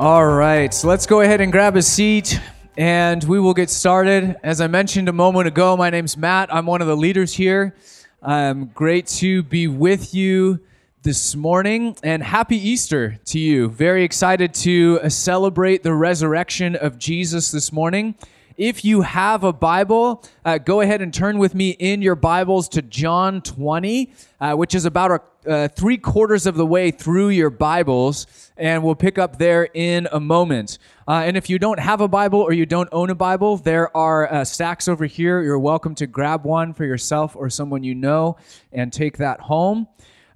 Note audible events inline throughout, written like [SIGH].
All right, so let's go ahead and grab a seat and we will get started. As I mentioned a moment ago, my name's Matt. I'm one of the leaders here. Um, great to be with you this morning and happy Easter to you. Very excited to uh, celebrate the resurrection of Jesus this morning. If you have a Bible, uh, go ahead and turn with me in your Bibles to John 20, uh, which is about a, uh, three quarters of the way through your Bibles, and we'll pick up there in a moment. Uh, and if you don't have a Bible or you don't own a Bible, there are uh, stacks over here. You're welcome to grab one for yourself or someone you know and take that home.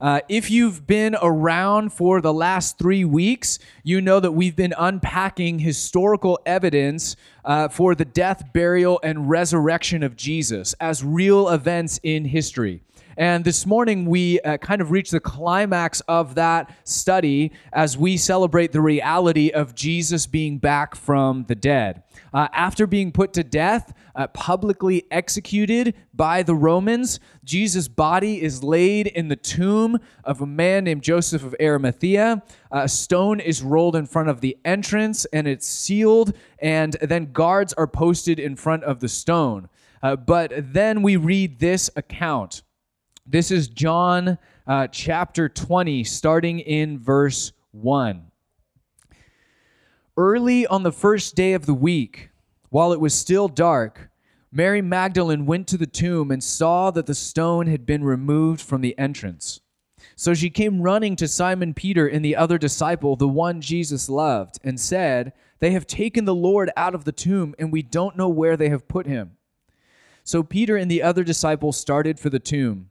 Uh, if you've been around for the last three weeks, you know that we've been unpacking historical evidence uh, for the death, burial, and resurrection of Jesus as real events in history. And this morning, we uh, kind of reach the climax of that study as we celebrate the reality of Jesus being back from the dead. Uh, after being put to death, uh, publicly executed by the Romans, Jesus' body is laid in the tomb of a man named Joseph of Arimathea. a stone is rolled in front of the entrance and it's sealed, and then guards are posted in front of the stone. Uh, but then we read this account. This is John uh, chapter 20, starting in verse 1. Early on the first day of the week, while it was still dark, Mary Magdalene went to the tomb and saw that the stone had been removed from the entrance. So she came running to Simon Peter and the other disciple, the one Jesus loved, and said, They have taken the Lord out of the tomb, and we don't know where they have put him. So Peter and the other disciple started for the tomb.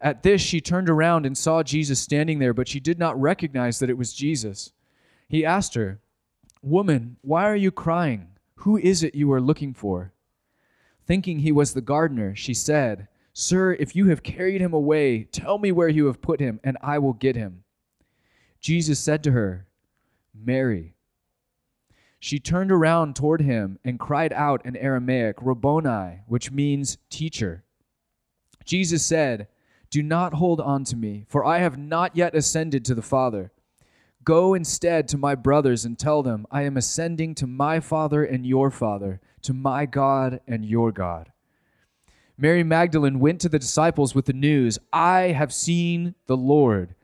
At this, she turned around and saw Jesus standing there, but she did not recognize that it was Jesus. He asked her, Woman, why are you crying? Who is it you are looking for? Thinking he was the gardener, she said, Sir, if you have carried him away, tell me where you have put him, and I will get him. Jesus said to her, Mary. She turned around toward him and cried out in Aramaic, Rabboni, which means teacher. Jesus said, Do not hold on to me, for I have not yet ascended to the Father. Go instead to my brothers and tell them, I am ascending to my Father and your Father, to my God and your God. Mary Magdalene went to the disciples with the news, I have seen the Lord.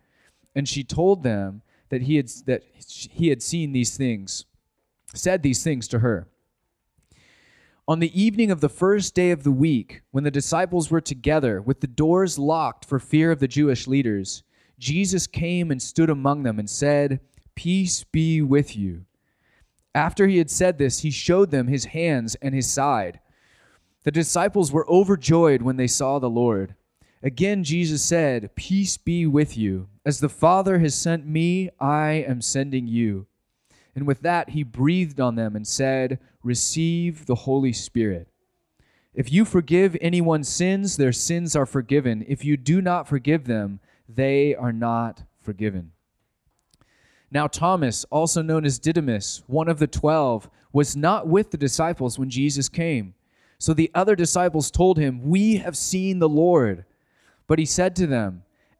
And she told them that he had, that he had seen these things, said these things to her. On the evening of the first day of the week, when the disciples were together, with the doors locked for fear of the Jewish leaders, Jesus came and stood among them and said, Peace be with you. After he had said this, he showed them his hands and his side. The disciples were overjoyed when they saw the Lord. Again, Jesus said, Peace be with you. As the Father has sent me, I am sending you. And with that, he breathed on them and said, Receive the Holy Spirit. If you forgive anyone's sins, their sins are forgiven. If you do not forgive them, they are not forgiven. Now, Thomas, also known as Didymus, one of the twelve, was not with the disciples when Jesus came. So the other disciples told him, We have seen the Lord. But he said to them,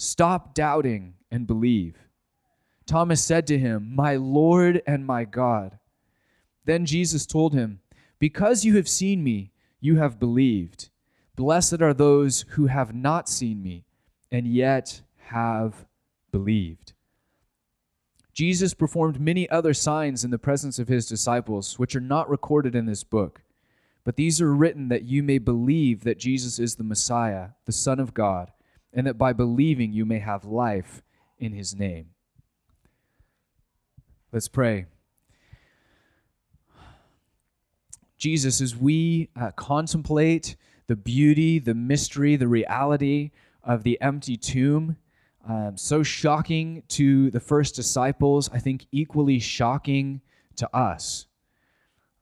Stop doubting and believe. Thomas said to him, My Lord and my God. Then Jesus told him, Because you have seen me, you have believed. Blessed are those who have not seen me and yet have believed. Jesus performed many other signs in the presence of his disciples, which are not recorded in this book. But these are written that you may believe that Jesus is the Messiah, the Son of God, and that by believing you may have life in his name. Let's pray. Jesus, as we uh, contemplate the beauty, the mystery, the reality of the empty tomb, um, so shocking to the first disciples, I think equally shocking to us.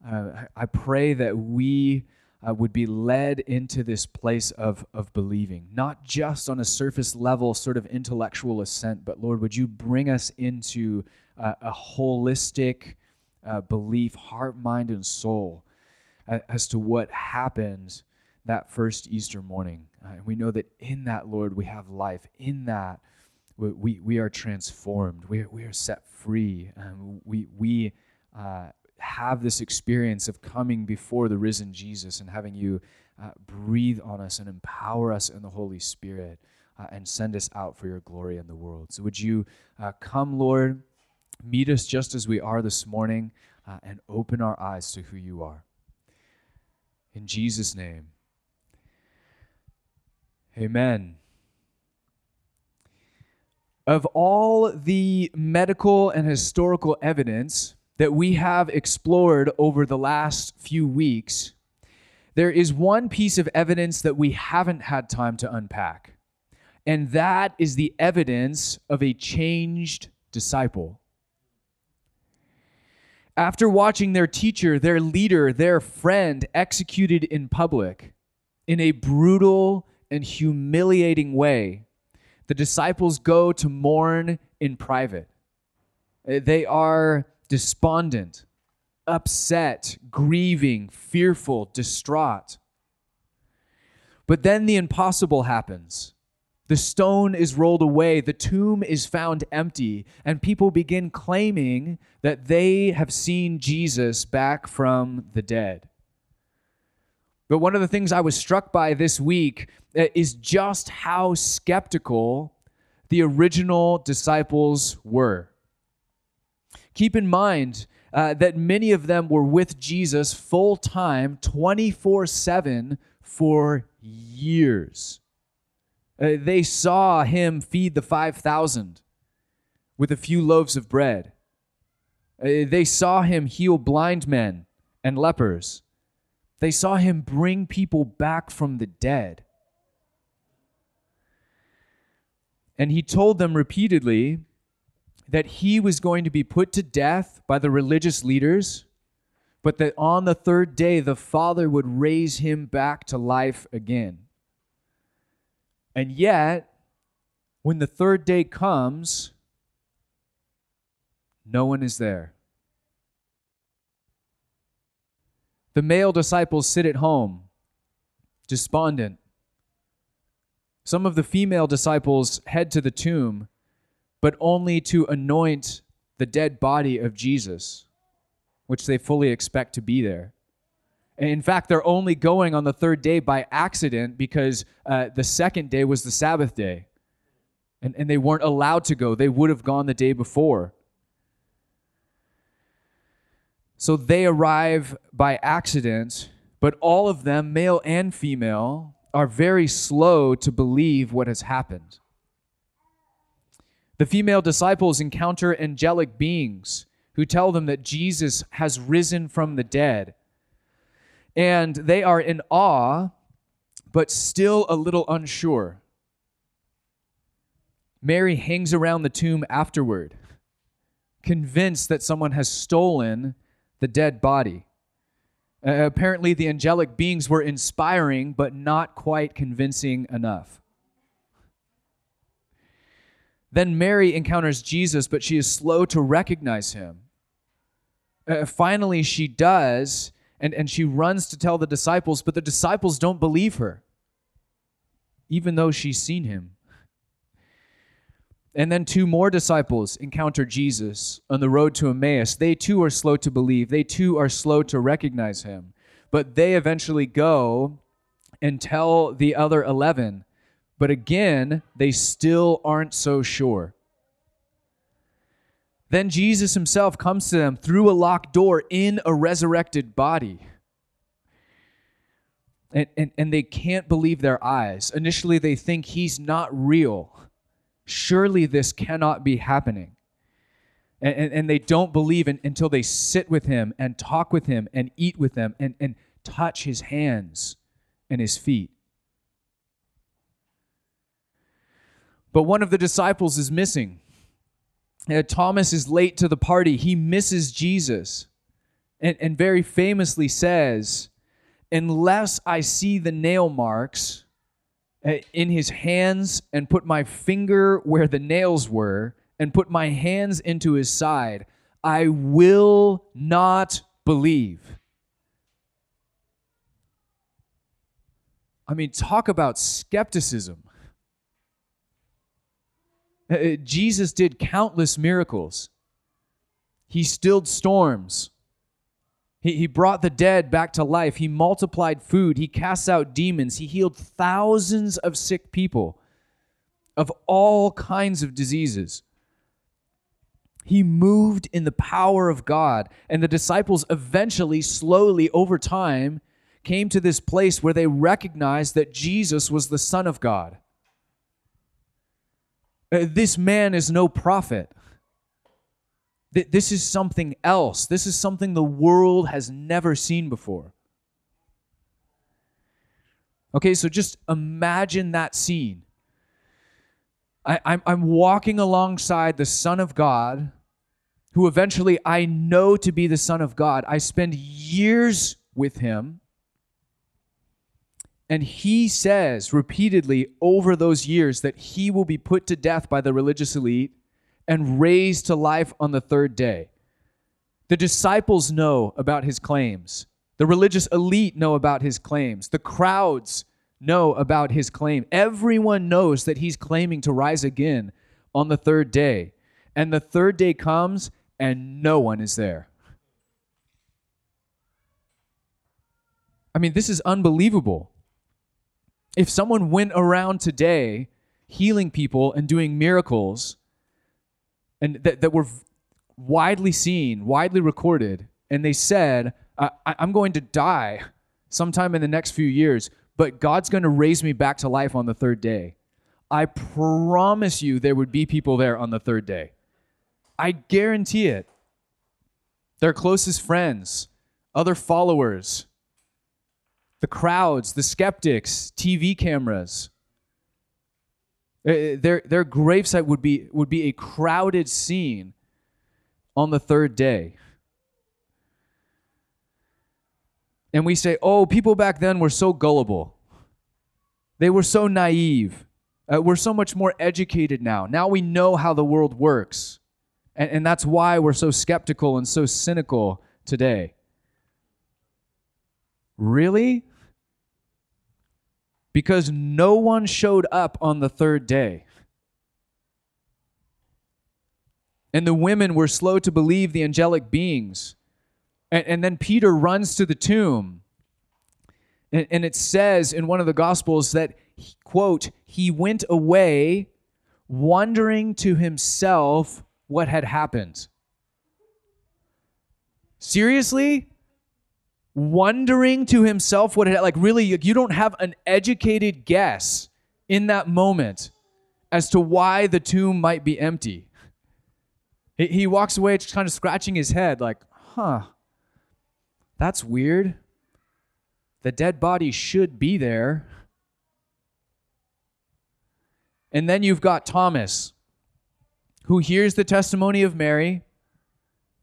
Uh, I pray that we uh, would be led into this place of, of believing, not just on a surface level, sort of intellectual assent, but Lord, would you bring us into uh, a holistic uh, belief, heart, mind, and soul as to what happened that first Easter morning. Uh, and we know that in that, Lord, we have life. In that, we, we are transformed. We are, we are set free. Um, we we uh, have this experience of coming before the risen Jesus and having you uh, breathe on us and empower us in the Holy Spirit uh, and send us out for your glory in the world. So, would you uh, come, Lord, meet us just as we are this morning uh, and open our eyes to who you are? In Jesus' name, amen of all the medical and historical evidence that we have explored over the last few weeks, there is one piece of evidence that we haven't had time to unpack, and that is the evidence of a changed disciple. After watching their teacher, their leader, their friend executed in public in a brutal and humiliating way, the disciples go to mourn in private. They are despondent, upset, grieving, fearful, distraught. But then the impossible happens. The stone is rolled away, the tomb is found empty, and people begin claiming that they have seen Jesus back from the dead. But one of the things I was struck by this week uh, is just how skeptical the original disciples were. Keep in mind uh, that many of them were with Jesus full time, 24 7 for years. Uh, they saw him feed the 5,000 with a few loaves of bread. Uh, they saw him heal blind men and lepers. They saw him bring people back from the dead. And he told them repeatedly that he was going to be put to death by the religious leaders, but that on the third day the Father would raise him back to life again. And yet, when the third day comes, no one is there. The male disciples sit at home, despondent. Some of the female disciples head to the tomb, but only to anoint the dead body of Jesus, which they fully expect to be there. In fact, they're only going on the third day by accident because uh, the second day was the Sabbath day. And, and they weren't allowed to go. They would have gone the day before. So they arrive by accident, but all of them, male and female, are very slow to believe what has happened. The female disciples encounter angelic beings who tell them that Jesus has risen from the dead. And they are in awe, but still a little unsure. Mary hangs around the tomb afterward, convinced that someone has stolen the dead body. Uh, apparently, the angelic beings were inspiring, but not quite convincing enough. Then Mary encounters Jesus, but she is slow to recognize him. Uh, finally, she does, and, and she runs to tell the disciples, but the disciples don't believe her, even though she's seen him. And then two more disciples encounter Jesus on the road to Emmaus. They too are slow to believe, they too are slow to recognize him. But they eventually go and tell the other 11. But again, they still aren't so sure. Then Jesus himself comes to them through a locked door in a resurrected body. And, and, and they can't believe their eyes. Initially, they think he's not real. Surely this cannot be happening. And, and, and they don't believe in, until they sit with him and talk with him and eat with him and, and touch his hands and his feet. But one of the disciples is missing. Uh, Thomas is late to the party. He misses Jesus and, and very famously says, Unless I see the nail marks uh, in his hands and put my finger where the nails were and put my hands into his side, I will not believe. I mean, talk about skepticism. Uh, uh, Jesus did countless miracles. He stilled storms. He, he brought the dead back to life. He multiplied food. He cast out demons. He healed thousands of sick people of all kinds of diseases. He moved in the power of God. And the disciples eventually, slowly, over time, came to this place where they recognized that Jesus was the Son of God. Uh, this man is no prophet. This is something else. This is something the world has never seen before. Okay, so just imagine that scene. I, I'm walking alongside the Son of God, who eventually I know to be the Son of God. I spend years with him. And he says repeatedly over those years that he will be put to death by the religious elite and raised to life on the third day. The disciples know about his claims. The religious elite know about his claims. The crowds know about his claim. Everyone knows that he's claiming to rise again on the third day. And the third day comes and no one is there. I mean, this is unbelievable. If someone went around today healing people and doing miracles and that, that were widely seen, widely recorded, and they said, I, I'm going to die sometime in the next few years, but God's going to raise me back to life on the third day. I promise you there would be people there on the third day. I guarantee it. Their closest friends, other followers, the crowds, the skeptics, TV cameras. Uh, their, their gravesite would be, would be a crowded scene on the third day. And we say, oh, people back then were so gullible. They were so naive. Uh, we're so much more educated now. Now we know how the world works. And, and that's why we're so skeptical and so cynical today. Really? Because no one showed up on the third day. And the women were slow to believe the angelic beings. And, and then Peter runs to the tomb. And, and it says in one of the Gospels that, he, quote, he went away wondering to himself what had happened. Seriously? Wondering to himself what it like really you don't have an educated guess in that moment as to why the tomb might be empty. He, he walks away just kind of scratching his head like huh that's weird. The dead body should be there. And then you've got thomas who hears the testimony of mary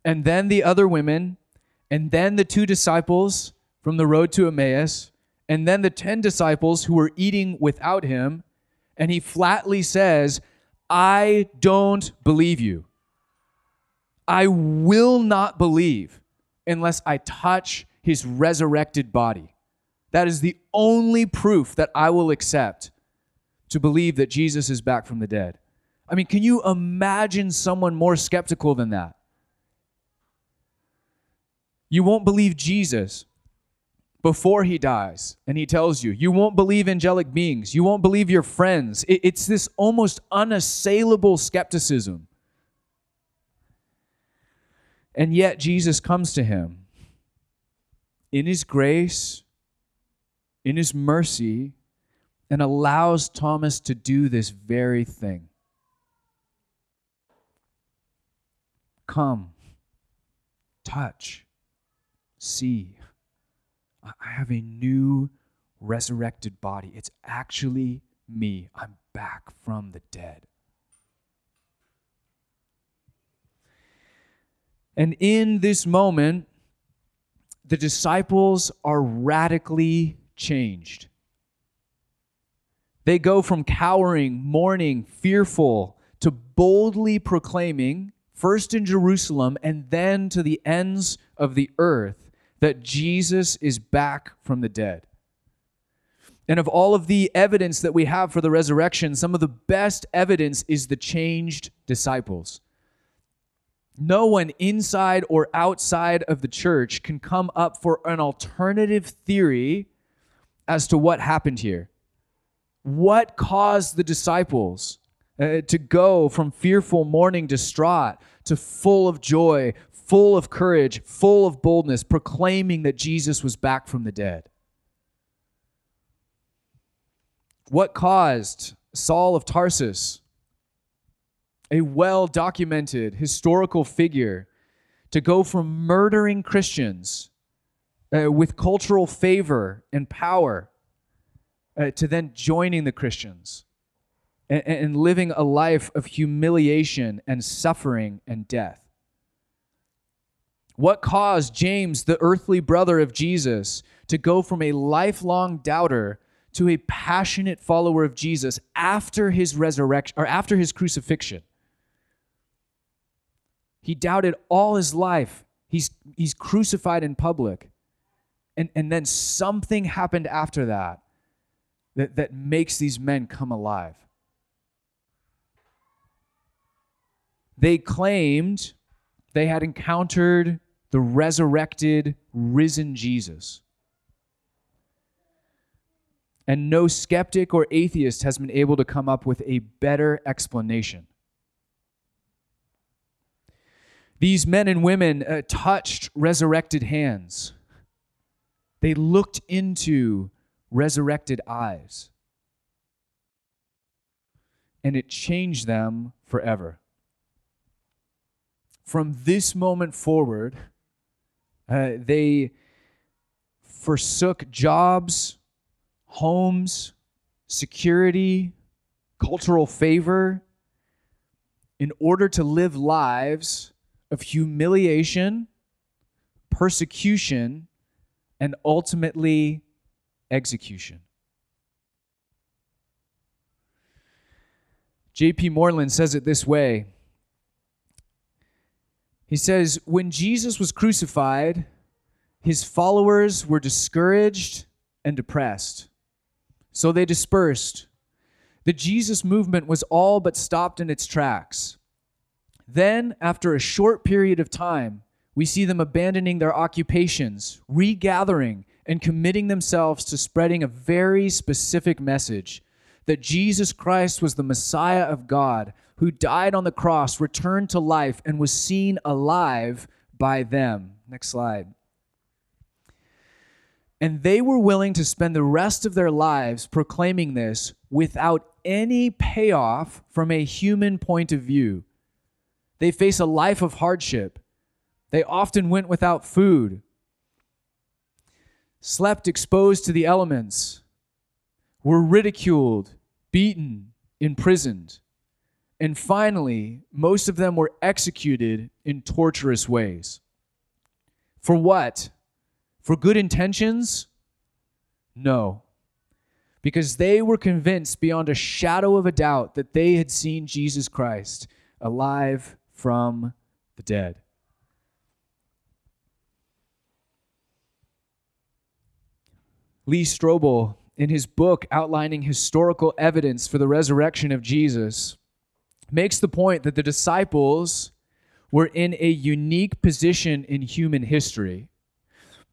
and then the other women and then the two disciples from the road to Emmaus, and then the 10 disciples who were eating without him. And he flatly says, I don't believe you. I will not believe unless I touch his resurrected body. That is the only proof that I will accept to believe that Jesus is back from the dead. I mean, can you imagine someone more skeptical than that? You won't believe Jesus before he dies and he tells you. You won't believe angelic beings. You won't believe your friends. it's this almost unassailable skepticism. And yet, Jesus comes to him in his grace, in his mercy, and allows Thomas to do this very thing. Come, touch, see. I have a new resurrected body. It's actually me. I'm back from the dead. And in this moment, the disciples are radically changed. They go from cowering, mourning, fearful, to boldly proclaiming, first in Jerusalem and then to the ends of the earth, that Jesus is back from the dead. And of all of the evidence that we have for the resurrection, some of the best evidence is the changed disciples. No one inside or outside of the church can come up for an alternative theory as to what happened here. What caused the disciples uh, to go from fearful, mourning, distraught to full of joy, full of courage, full of boldness, proclaiming that Jesus was back from the dead? What caused Saul of Tarsus, a well documented historical figure, to go from murdering Christians uh, with cultural favor and power uh, to then joining the Christians and, and living a life of humiliation and suffering and death? What caused James, the earthly brother of Jesus, to go from a lifelong doubter to a passionate follower of Jesus after his resurrection or after his crucifixion? He doubted all his life. He's, he's crucified in public. And, and then something happened after that, that that makes these men come alive. They claimed they had encountered the resurrected, risen Jesus. And no skeptic or atheist has been able to come up with a better explanation. These men and women uh, touched resurrected hands. They looked into resurrected eyes. And it changed them forever. From this moment forward, uh, they forsook jobs, homes, security, cultural favor in order to live lives of humiliation, persecution, and ultimately execution. J.P. Moreland says it this way he says, When Jesus was crucified, his followers were discouraged and depressed. So they dispersed. The Jesus movement was all but stopped in its tracks. Then, after a short period of time, we see them abandoning their occupations, regathering, and committing themselves to spreading a very specific message that Jesus Christ was the Messiah of God who died on the cross, returned to life, and was seen alive by them. Next slide. And they were willing to spend the rest of their lives proclaiming this without any payoff from a human point of view. They face a life of hardship. They often went without food, slept exposed to the elements, were ridiculed, beaten, imprisoned. And finally, most of them were executed in torturous ways. For what? For good intentions? No. Because they were convinced beyond a shadow of a doubt that they had seen Jesus Christ alive from the dead. Lee Strobel, in his book outlining historical evidence for the resurrection of Jesus, makes the point that the disciples were in a unique position in human history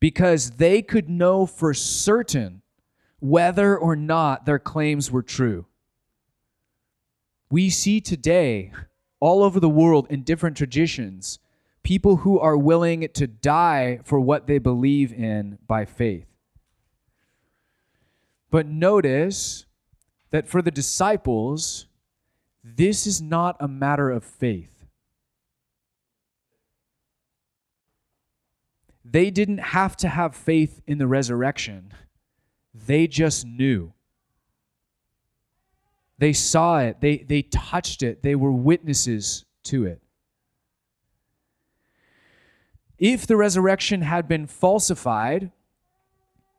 because they could know for certain whether or not their claims were true. We see today, all over the world in different traditions, people who are willing to die for what they believe in by faith. But notice that for the disciples, this is not a matter of faith. They didn't have to have faith in the resurrection, they just knew. They saw it, they, they touched it, they were witnesses to it. If the resurrection had been falsified,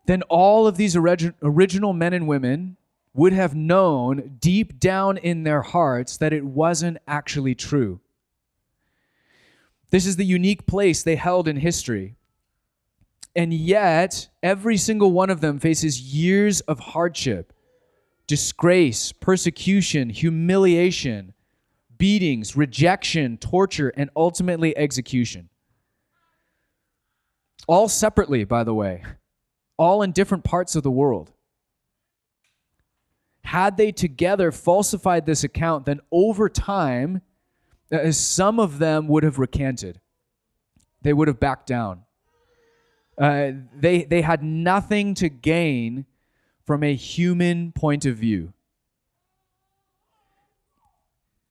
then all of these original men and women would have known deep down in their hearts that it wasn't actually true. This is the unique place they held in history. And yet, every single one of them faces years of hardship, disgrace, persecution, humiliation, beatings, rejection, torture, and ultimately execution. All separately, by the way, all in different parts of the world. Had they together falsified this account, then over time, uh, some of them would have recanted. They would have backed down. Uh, they, they had nothing to gain from a human point of view.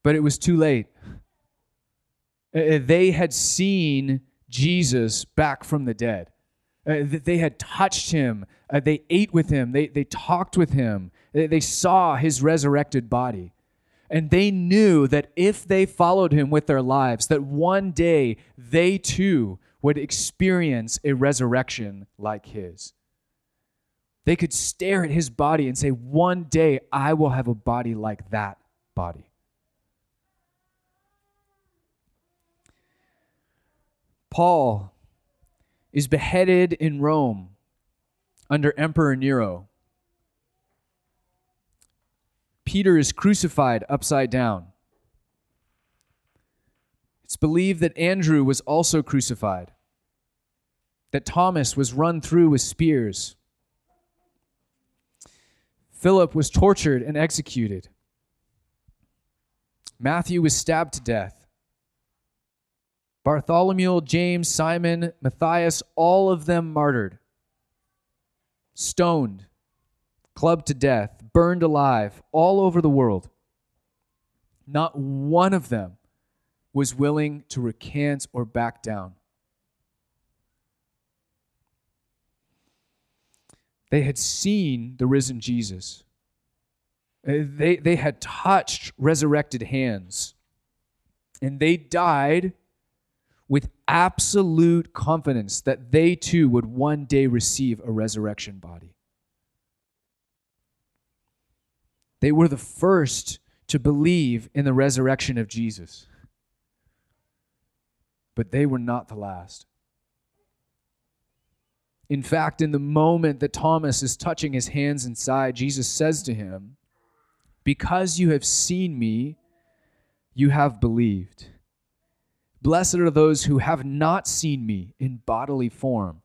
But it was too late. Uh, they had seen Jesus back from the dead. Uh, they had touched him. Uh, they ate with him. They, they talked with him. They, saw his resurrected body. And they knew that if they followed him with their lives, that one day they too would experience a resurrection like his. They could stare at his body and say, One day I will have a body like that body. Paul is beheaded in Rome under Emperor Nero. Peter is crucified upside down. It's believed that Andrew was also crucified, that Thomas was run through with spears. Philip was tortured and executed. Matthew was stabbed to death. Bartholomew, James, Simon, Matthias, all of them martyred, stoned, clubbed to death, burned alive, all over the world. Not one of them was willing to recant or back down. They had seen the risen Jesus. Uh, they, they had touched resurrected hands. And they died with absolute confidence that they too would one day receive a resurrection body. They were the first to believe in the resurrection of Jesus, but they were not the last. In fact, in the moment that Thomas is touching his hands inside, Jesus says to him, Because you have seen me, you have believed. Blessed are those who have not seen me in bodily form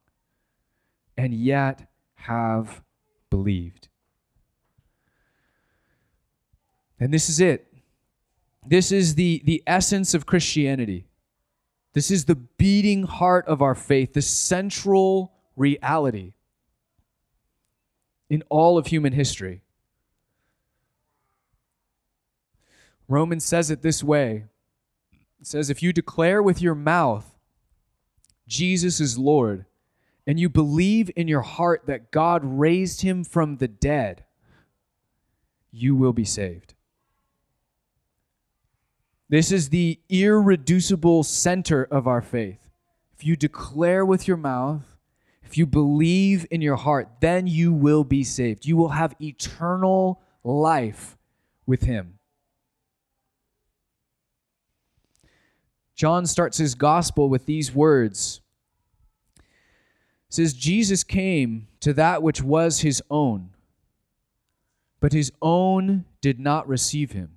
and yet have believed. And this is it. This is the, the essence of Christianity. This is the beating heart of our faith, the central reality in all of human history. Romans says it this way it says, If you declare with your mouth Jesus is Lord, and you believe in your heart that God raised him from the dead, you will be saved. This is the irreducible center of our faith. If you declare with your mouth, if you believe in your heart, then you will be saved. You will have eternal life with him. John starts his gospel with these words says Jesus came to that which was his own, but his own did not receive him.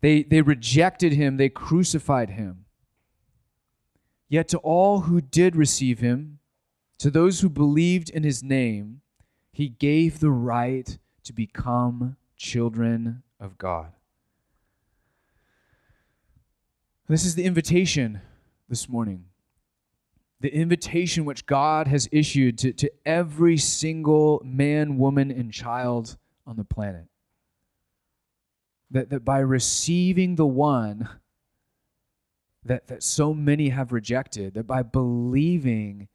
They, they rejected him, they crucified him. Yet to all who did receive him, to those who believed in his name, he gave the right to become children of God. This is the invitation this morning. The invitation which God has issued to, to every single man, woman, and child on the planet. That, that by receiving the one that, that so many have rejected, that by believing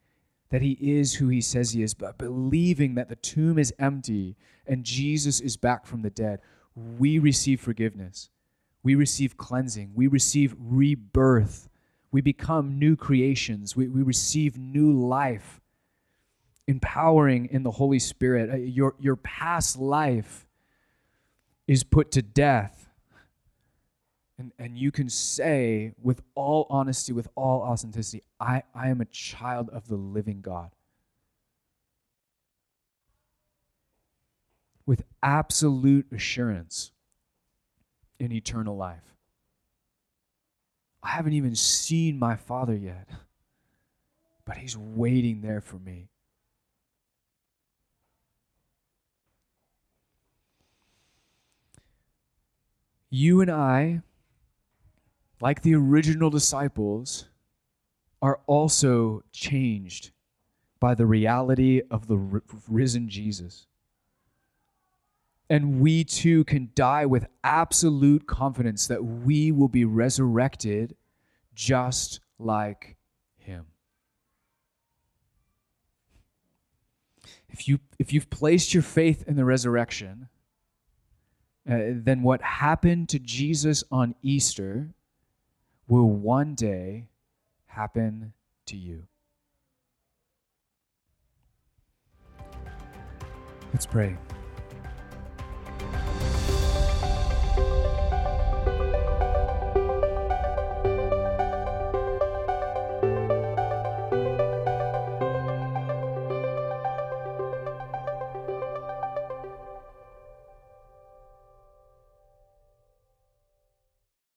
that he is who he says he is, by believing that the tomb is empty and Jesus is back from the dead, we receive forgiveness. We receive cleansing, we receive rebirth, we become new creations, we, we receive new life, empowering in the Holy Spirit. Uh, your, your past life is put to death. And, and you can say with all honesty, with all authenticity, I, I am a child of the living God. With absolute assurance in eternal life. I haven't even seen my Father yet, [LAUGHS] but He's waiting there for me. You and I, like the original disciples, are also changed by the reality of the risen Jesus and we too can die with absolute confidence that we will be resurrected just like him. If, you, if you've placed your faith in the resurrection, uh, then what happened to Jesus on Easter will one day happen to you. Let's pray.